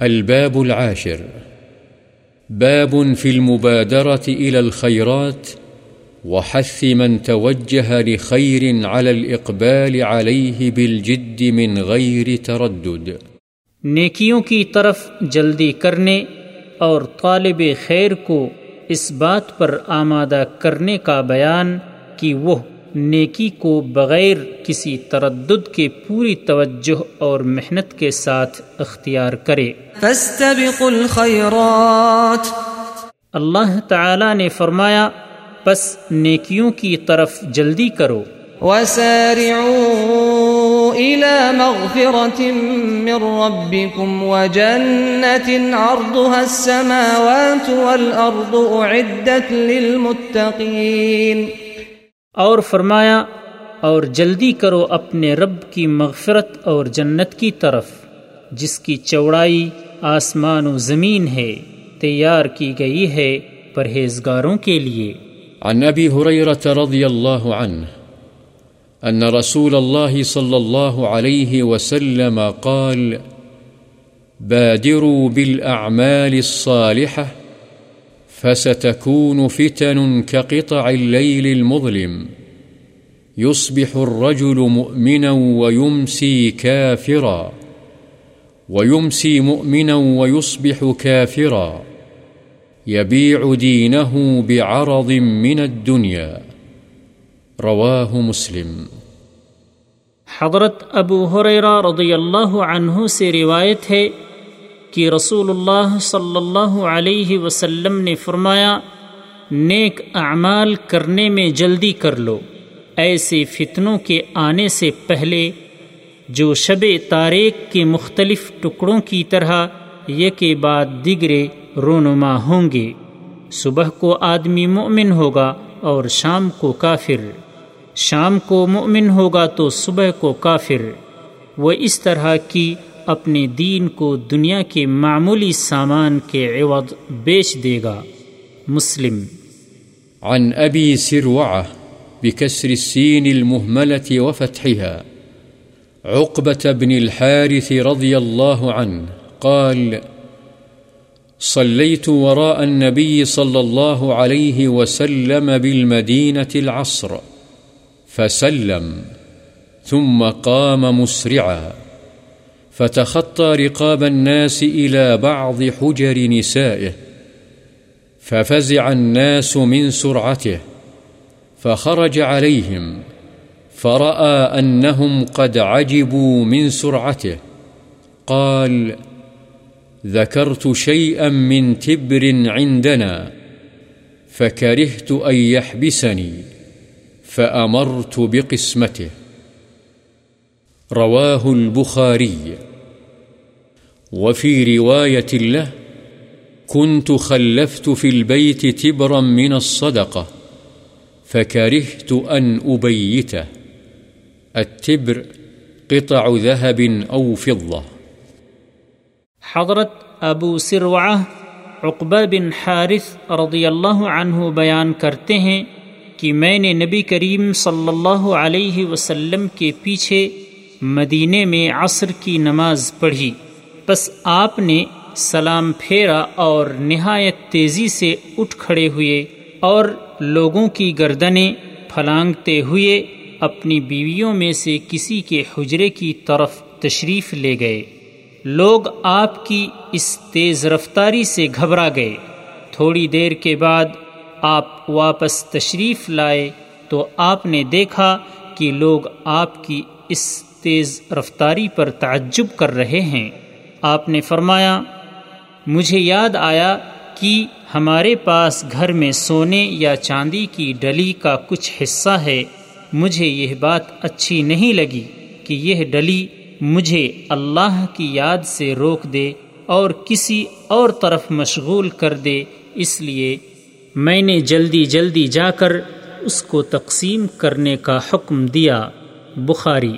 الباب العاشر. باب في المبادرة إلى الخيرات، وحث من توجه لخير على الإقبال عليه بالجد من غير تردد. نیکیوں کی طرف جلدی کرنے اور طالب خیر کو اس بات پر آمادہ کرنے کا بیان کہ وہ نیکی کو بغیر کسی تردد کے پوری توجہ اور محنت کے ساتھ اختیار کرے۔ الخيرات۔ اللہ تعالی نے فرمایا پس نیکیوں کی طرف جلدی کرو۔ وسارعوا إلى مغفرة من ربكم وجنة عرضها السماوات والأرض أعدت للمتقين۔ اور فرمایا، اور جلدی کرو اپنے رب کی مغفرت اور جنت کی طرف، جس کی چوڑائی آسمان و زمین ہے، تیار کی گئی ہے پرہیزگاروں کے لیے۔ عن أبي هريرة رضي الله عنه أن رسول الله صلى الله عليه وسلم قال، بادروا بالأعمال الصالحة فستكون فتن كقطع الليل المظلم. يصبح الرجل مؤمنا ويمسي كافرا. ويمسي مؤمنا ويصبح كافرا. يبيع دينه بعرض من الدنيا. رواه مسلم. حضرت ابو حریرہ رضی اللہ عنہ سے روایت ہے کہ رسول اللہ صلی اللہ علیہ وسلم نے فرمایا، نیک اعمال کرنے میں جلدی کر لو۔ ایسے فتنوں کے آنے سے پہلے، جو شب تاریک کے مختلف ٹکڑوں کی طرح یہ کے بعد دیگرے رونما ہوں گے۔ صبح کو آدمی مومن ہوگا اور شام کو کافر۔ شام کو مومن ہوگا تو صبح کو کافر۔ وہ اس طرح کی اپنے دین کو دنیا کے معمولی سامان کے عوض بیچ دے گا۔ مسلم۔ عن أبي سروعة بكسر السين المهملة وفتحها عقبة بن الحارث رضي الله عنه قال صليت وراء النبي صلى الله عليه وسلم بالمدينة العصر فسلم ثم قام مسرعا۔ فتخطى رقاب الناس إلى بعض حجر نسائه، ففزع الناس من سرعته، فخرج عليهم، فرأى أنهم قد عجبوا من سرعته، قال ذكرت شيئا من تبر عندنا، فكرهت أن يحبسني، فأمرت بقسمته. رواه البخاري. وفي رواية له، كنت خلفت في البيت تبرا من الصدقة، فكرهت أن أبيته. التبر قطع ذهب أو فضة. حضرت ابو سروعہ عقبہ بن حارث رضی اللہ عنہ بیان کرتے ہیں کہ میں نے نبی کریم صلی اللہ علیہ وسلم کے پیچھے مدینے میں عصر کی نماز پڑھی۔ بس آپ نے سلام پھیرا اور نہایت تیزی سے اٹھ کھڑے ہوئے اور لوگوں کی گردنیں پھلانگتے ہوئے اپنی بیویوں میں سے کسی کے حجرے کی طرف تشریف لے گئے۔ لوگ آپ کی اس تیز رفتاری سے گھبرا گئے۔ تھوڑی دیر کے بعد آپ واپس تشریف لائے تو آپ نے دیکھا کہ لوگ آپ کی اس تیز رفتاری پر تعجب کر رہے ہیں۔ آپ نے فرمایا، مجھے یاد آیا کہ ہمارے پاس گھر میں سونے یا چاندی کی ڈلی کا کچھ حصہ ہے۔ مجھے یہ بات اچھی نہیں لگی کہ یہ ڈلی مجھے اللہ کی یاد سے روک دے اور کسی اور طرف مشغول کر دے۔ اس لیے میں نے جلدی جلدی جا کر اس کو تقسیم کرنے کا حکم دیا۔ بخاری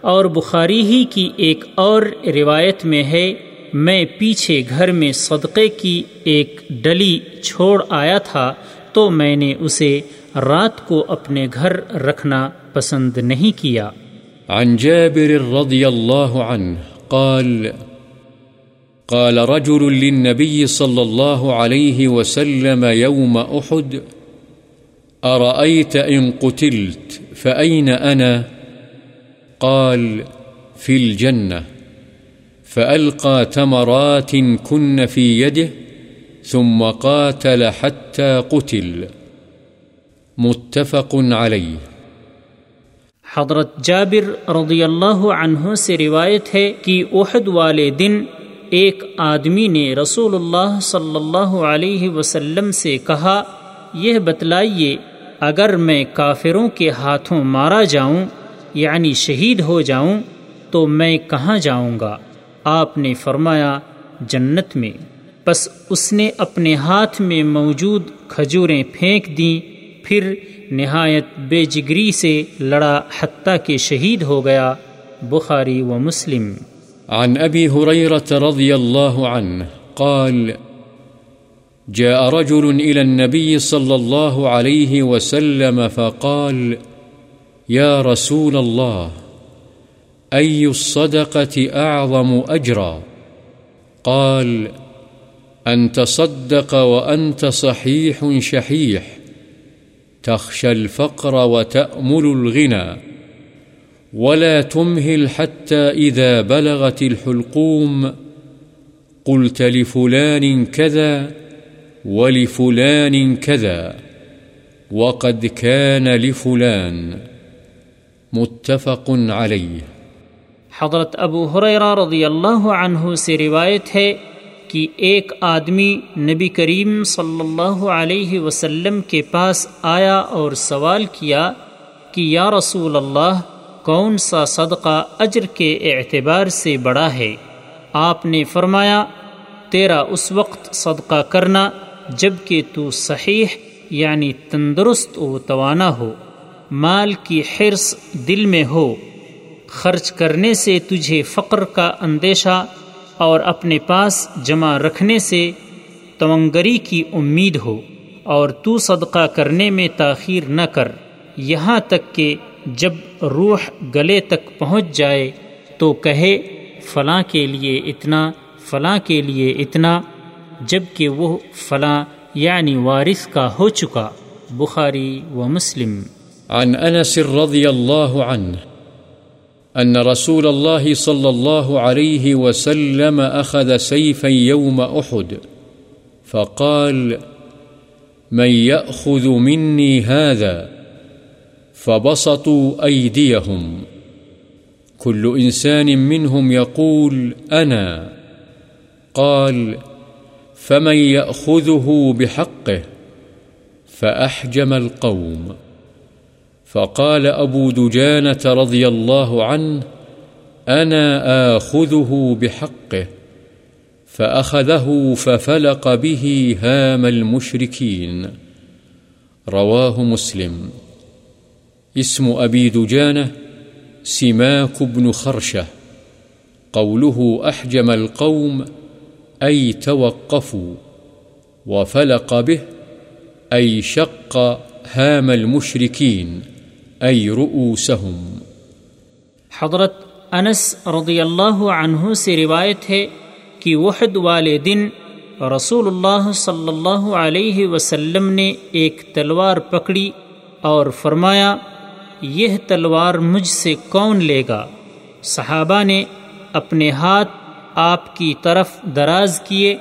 اور بخاری ہی کی ایک اور روایت میں ہے، میں پیچھے گھر میں صدقے کی ایک ڈلی چھوڑ آیا تھا، تو میں نے اسے رات کو اپنے گھر رکھنا پسند نہیں کیا عن جابر رضي الله عنه قال قال رجل للنبي صلى الله عليه وسلم يوم أحد أرأيت إن قتلت فأين أنا؟ قال في الجنة فألقى تمرات كن في يده، ثم قاتل حتى قتل۔ متفق عليه۔ حضرت جابر رضی اللہ عنہ سے روایت ہے کہ احد والے دن ایک آدمی نے رسول اللہ صلی اللہ علیہ وسلم سے کہا، یہ بتلائیے، اگر میں کافروں کے ہاتھوں مارا جاؤں یعنی شہید ہو جاؤں تو میں کہاں جاؤں گا؟ آپ نے فرمایا، جنت میں۔ بس اس نے اپنے ہاتھ میں موجود کھجوریں پھینک دیں، پھر نہایت بے جگری سے لڑا حتیٰ کہ شہید ہو گیا۔ بخاری و مسلم۔ عن أبي هريرة رضي الله عنه قال، جاء رجل إلى النبي صلى الله عليه وسلم فقال يا رسول الله، أي الصدقة أعظم أجرا؟ قال، أن تصدق وأنت صحيح شحيح، تخشى الفقر وتأمل الغنى، ولا تمهل حتى إذا بلغت الحلقوم، قلت لفلان كذا ولفلان كذا، وقد كان لفلان. متفق عليه حضرت ابو حریرہ رضی اللہ عنہ سے روایت ہے کہ ایک آدمی نبی کریم صلی اللہ علیہ وسلم کے پاس آیا اور سوال کیا کہ یا رسول اللہ، کون سا صدقہ اجر کے اعتبار سے بڑا ہے؟ آپ نے فرمایا، تیرا اس وقت صدقہ کرنا جبکہ تو صحیح یعنی تندرست و توانا ہو۔ مال کی حرص دل میں ہو، خرچ کرنے سے تجھے فقر کا اندیشہ اور اپنے پاس جمع رکھنے سے تونگری کی امید ہو، اور تو صدقہ کرنے میں تاخیر نہ کر۔ یہاں تک کہ جب روح گلے تک پہنچ جائے تو کہے، فلاں کے لیے اتنا، فلاں کے لیے اتنا، جبکہ وہ فلاں یعنی وارث کا ہو چکا۔ بخاری و مسلم۔ عن انس رضی اللہ عنہ ان رسول الله صلى الله عليه وسلم أخذ سيفا يوم أحد فقال، من يأخذ مني هذا؟ فبسطوا أيديهم. كل إنسان منهم يقول، أنا. قال، فمن يأخذه بحقه فأحجم القوم. فقال أبو دجانة رضي الله عنه أنا آخذه بحقه، فأخذه ففلق به هام المشركين. رواه مسلم. اسم أبي دجانة سماك بن خرشة. قوله أحجم القوم أي توقفوا، وفلق به أي شق هام المشركين. أي رؤوسهم. حضرت انس رضی اللہ عنہ سے روایت ہے کہ وحد والے دن رسول اللہ صلی اللہ علیہ وسلم نے ایک تلوار پکڑی اور فرمایا، یہ تلوار مجھ سے کون لے گا؟ صحابہ نے اپنے ہاتھ آپ کی طرف دراز کیے،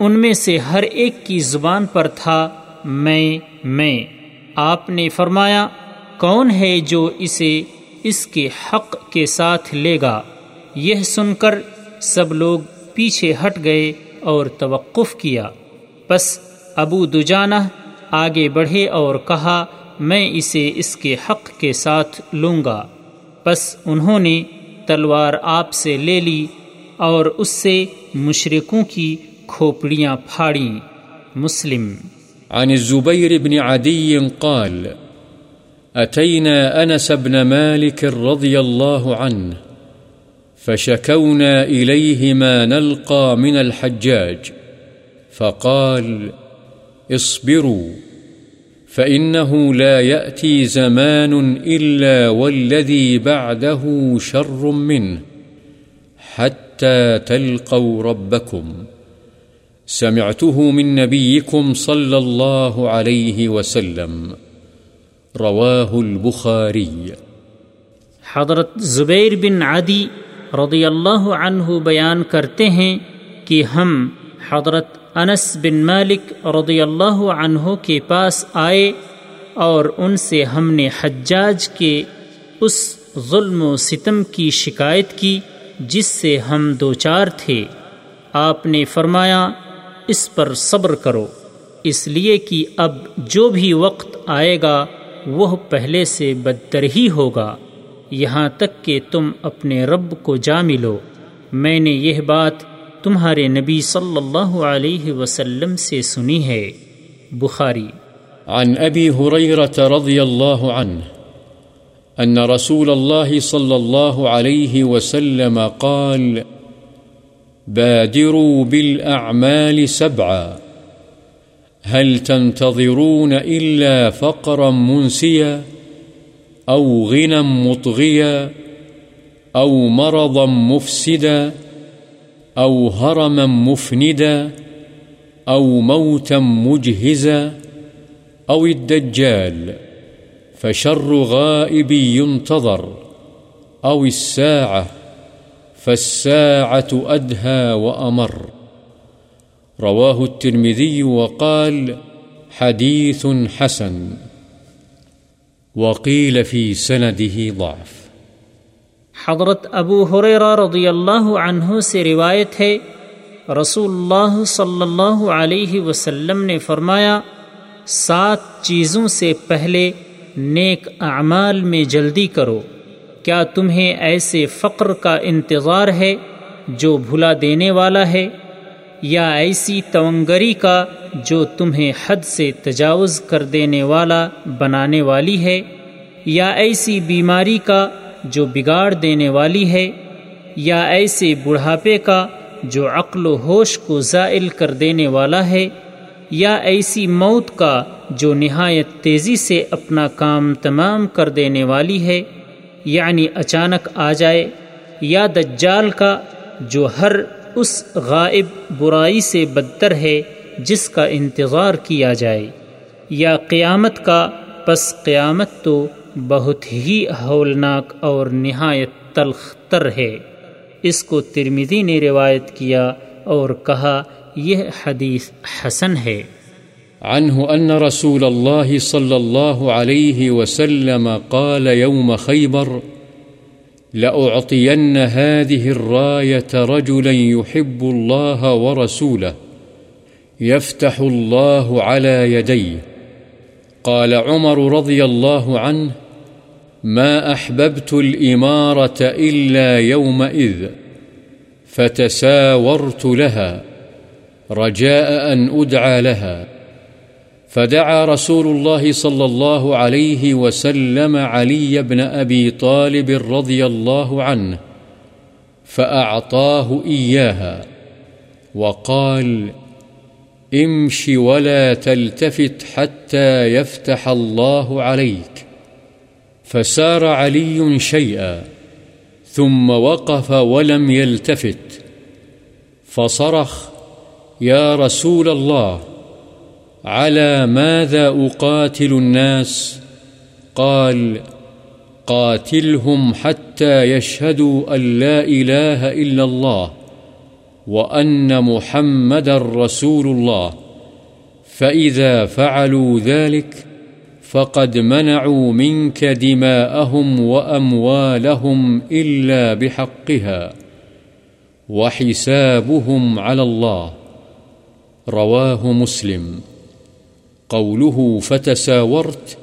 ان میں سے ہر ایک کی زبان پر تھا، میں میں۔ آپ نے فرمایا کون ہے جو اسے اس کے حق کے ساتھ لے گا؟ یہ سن کر سب لوگ پیچھے ہٹ گئے اور توقف کیا۔ بس ابو دجانہ آگے بڑھے اور کہا، میں اسے اس کے حق کے ساتھ لوں گا۔ بس انہوں نے تلوار آپ سے لے لی اور اس سے مشرقوں کی کھوپڑیاں پھاڑیں۔ مسلم۔ عن الزبير بن عدي قال أتينا أنس بن مالك رضي الله عنه فشكونا إليه ما نلقى من الحجاج، فقال اصبروا، فإنه لا يأتي زمان إلا والذي بعده شر منه، حتى تلقوا ربكم. سمعته من نبيكم صلى الله عليه وسلم. رواه البخاري حضرت زبیر بن عدی رضی اللہ عنہ بیان کرتے ہیں کہ ہم حضرت انس بن مالک رضی اللہ عنہ کے پاس آئے اور ان سے ہم نے حجاج کے اس ظلم و ستم کی شکایت کی جس سے ہم دو چار تھے۔ آپ نے فرمایا، اس پر صبر کرو، اس لیے کہ اب جو بھی وقت آئے گا وہ پہلے سے بدتر ہی ہوگا۔ یہاں تک کہ تم اپنے رب کو جا ملو۔ میں نے یہ بات تمہارے نبی صلی اللہ علیہ وسلم سے سنی ہے۔ بخاری۔ عن أبي هريرة رضي الله عنه أن رسول الله صلى الله عليه وسلم قال، بادروا بالأعمال سبعا۔ هل تنتظرون إلا فقرا منسيا أو غنى مطغيا أو مرضا مفسدا أو هرما مفندا أو موتا مجهزا أو الدجال فشر غائب ينتظر أو الساعة فالساعة أدهى وأمر رواه الترمذي وقال حديث حسن، وقيل في سنده ضعف. حضرت ابو حریرہ رضی اللہ عنہ سے روایت ہے رسول اللہ صلی اللہ علیہ وسلم نے فرمایا، سات چیزوں سے پہلے نیک اعمال میں جلدی کرو۔ کیا تمہیں ایسے فقر کا انتظار ہے جو بھلا دینے والا ہے؟ یا ایسی تونگری کا جو تمہیں حد سے تجاوز کر دینے والا بنانے والی ہے، یا ایسی بیماری کا جو بگاڑ دینے والی ہے، یا ایسے بڑھاپے کا جو عقل و ہوش کو زائل کر دینے والا ہے، یا ایسی موت کا جو نہایت تیزی سے اپنا کام تمام کر دینے والی ہے یعنی اچانک آ جائے، یا دجال کا جو ہر اس غائب برائی سے بدتر ہے جس کا انتظار کیا جائے۔ یا قیامت کا، پس قیامت تو بہت ہی ہولناک اور نہایت تلخ تر ہے۔ اس کو ترمیدی نے روایت کیا اور کہا، یہ حدیث حسن ہے۔ عنه أن رسول الله صلى الله عليه وسلم قال يوم خيبر لأعطين هذه الراية رجلا يحب الله ورسوله، يفتح الله على يديه. قال عمر رضي الله عنه ما أحببت الإمارة إلا يومئذ، فتساورت لها، رجاء أن أدعى لها. فدعا رسول الله صلى الله عليه وسلم علي بن أبي طالب رضي الله عنه فأعطاه إياها وقال امش ولا تلتفت حتى يفتح الله عليك. فسار علي شيئا، ثم وقف ولم يلتفت. فصرخ، يا رسول الله على ماذا أقاتل الناس؟ قال، قاتلهم حتى يشهدوا أن لا إله إلا الله وأن محمد رسول الله، فإذا فعلوا ذلك فقد منعوا منك دماءهم وأموالهم إلا بحقها وحسابهم على الله. رواه مسلم. قوله فتساورت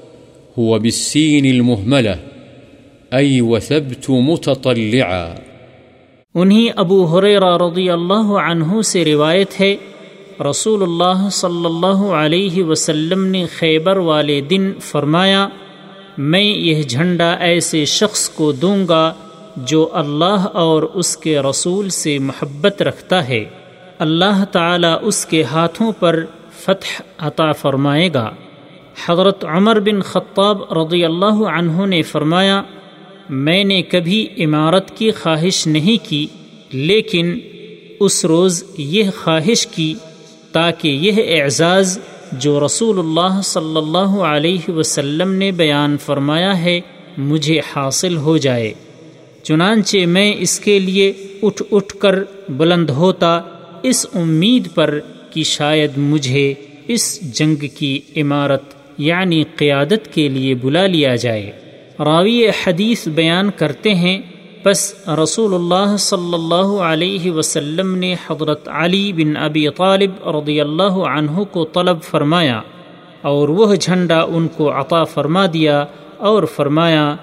هو بالسين المهملة، أي وثبت متطلعا. انہی ابو حریرہ رضی اللہ عنہ سے روایت ہے، رسول اللہ صلی اللہ علیہ وسلم نے خیبر والے دن فرمایا، میں یہ جھنڈا ایسے شخص کو دوں گا جو اللہ اور اس کے رسول سے محبت رکھتا ہے۔ اللہ تعالی اس کے ہاتھوں پر فتح عطا فرمائے گا۔ حضرت عمر بن خطاب رضی اللہ عنہ نے فرمایا، میں نے کبھی عمارت کی خواہش نہیں کی، لیکن اس روز یہ خواہش کی تاکہ یہ اعزاز جو رسول اللہ صلی اللہ علیہ وسلم نے بیان فرمایا ہے، مجھے حاصل ہو جائے۔ چنانچہ میں اس کے لیے اٹھ اٹھ کر بلند ہوتا، اس امید پر کہ شاید مجھے اس جنگ کی عمارت یعنی قیادت کے لیے بلا لیا جائے۔ راوی حدیث بیان کرتے ہیں بس رسول اللہ صلی اللہ علیہ وسلم نے حضرت علی بن ابی طالب رضی اللہ عنہ کو طلب فرمایا اور وہ جھنڈا ان کو عطا فرما دیا اور فرمایا،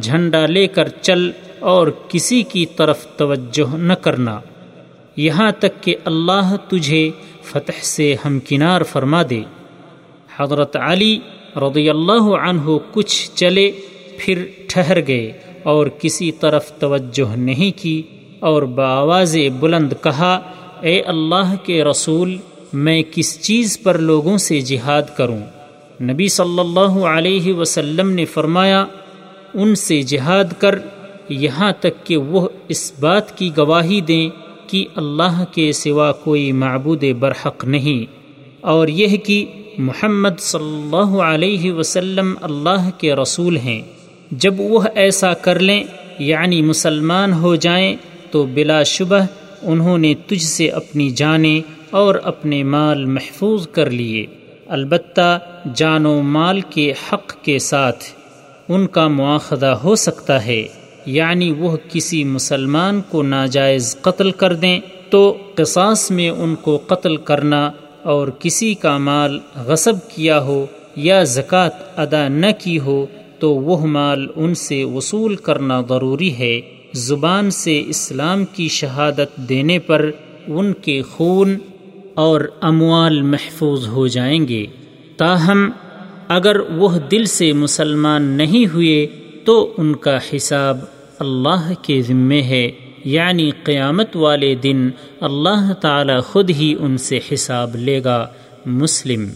جھنڈا لے کر چل اور کسی کی طرف توجہ نہ کرنا۔ یہاں تک کہ اللہ تجھے فتح سے ہمکنار فرما دے۔ حضرت علی رضی اللہ عنہ کچھ چلے، پھر ٹھہر گئے اور کسی طرف توجہ نہیں کی اور بآواز بلند کہا، اے اللہ کے رسول، میں کس چیز پر لوگوں سے جہاد کروں؟ نبی صلی اللہ علیہ وسلم نے فرمایا، ان سے جہاد کر، یہاں تک کہ وہ اس بات کی گواہی دیں کہ اللہ کے سوا کوئی معبود برحق نہیں، اور یہ کہ محمد صلی اللہ علیہ وسلم اللہ کے رسول ہیں۔ جب وہ ایسا کر لیں یعنی مسلمان ہو جائیں، تو بلا شبہ انہوں نے تجھ سے اپنی جانیں اور اپنے مال محفوظ کر لیے۔ البتہ جان و مال کے حق کے ساتھ ان کا مواخذہ ہو سکتا ہے۔ یعنی وہ کسی مسلمان کو ناجائز قتل کر دیں تو قصاص میں ان کو قتل کرنا اور کسی کا مال غصب کیا ہو یا زکوٰۃ ادا نہ کی ہو تو وہ مال ان سے وصول کرنا ضروری ہے۔ زبان سے اسلام کی شہادت دینے پر ان کے خون اور اموال محفوظ ہو جائیں گے۔ تاہم، اگر وہ دل سے مسلمان نہیں ہوئے تو ان کا حساب اللہ کے ذمے ہے یعنی قیامت والے دن اللہ تعالی خود ہی ان سے حساب لے گا۔ مسلم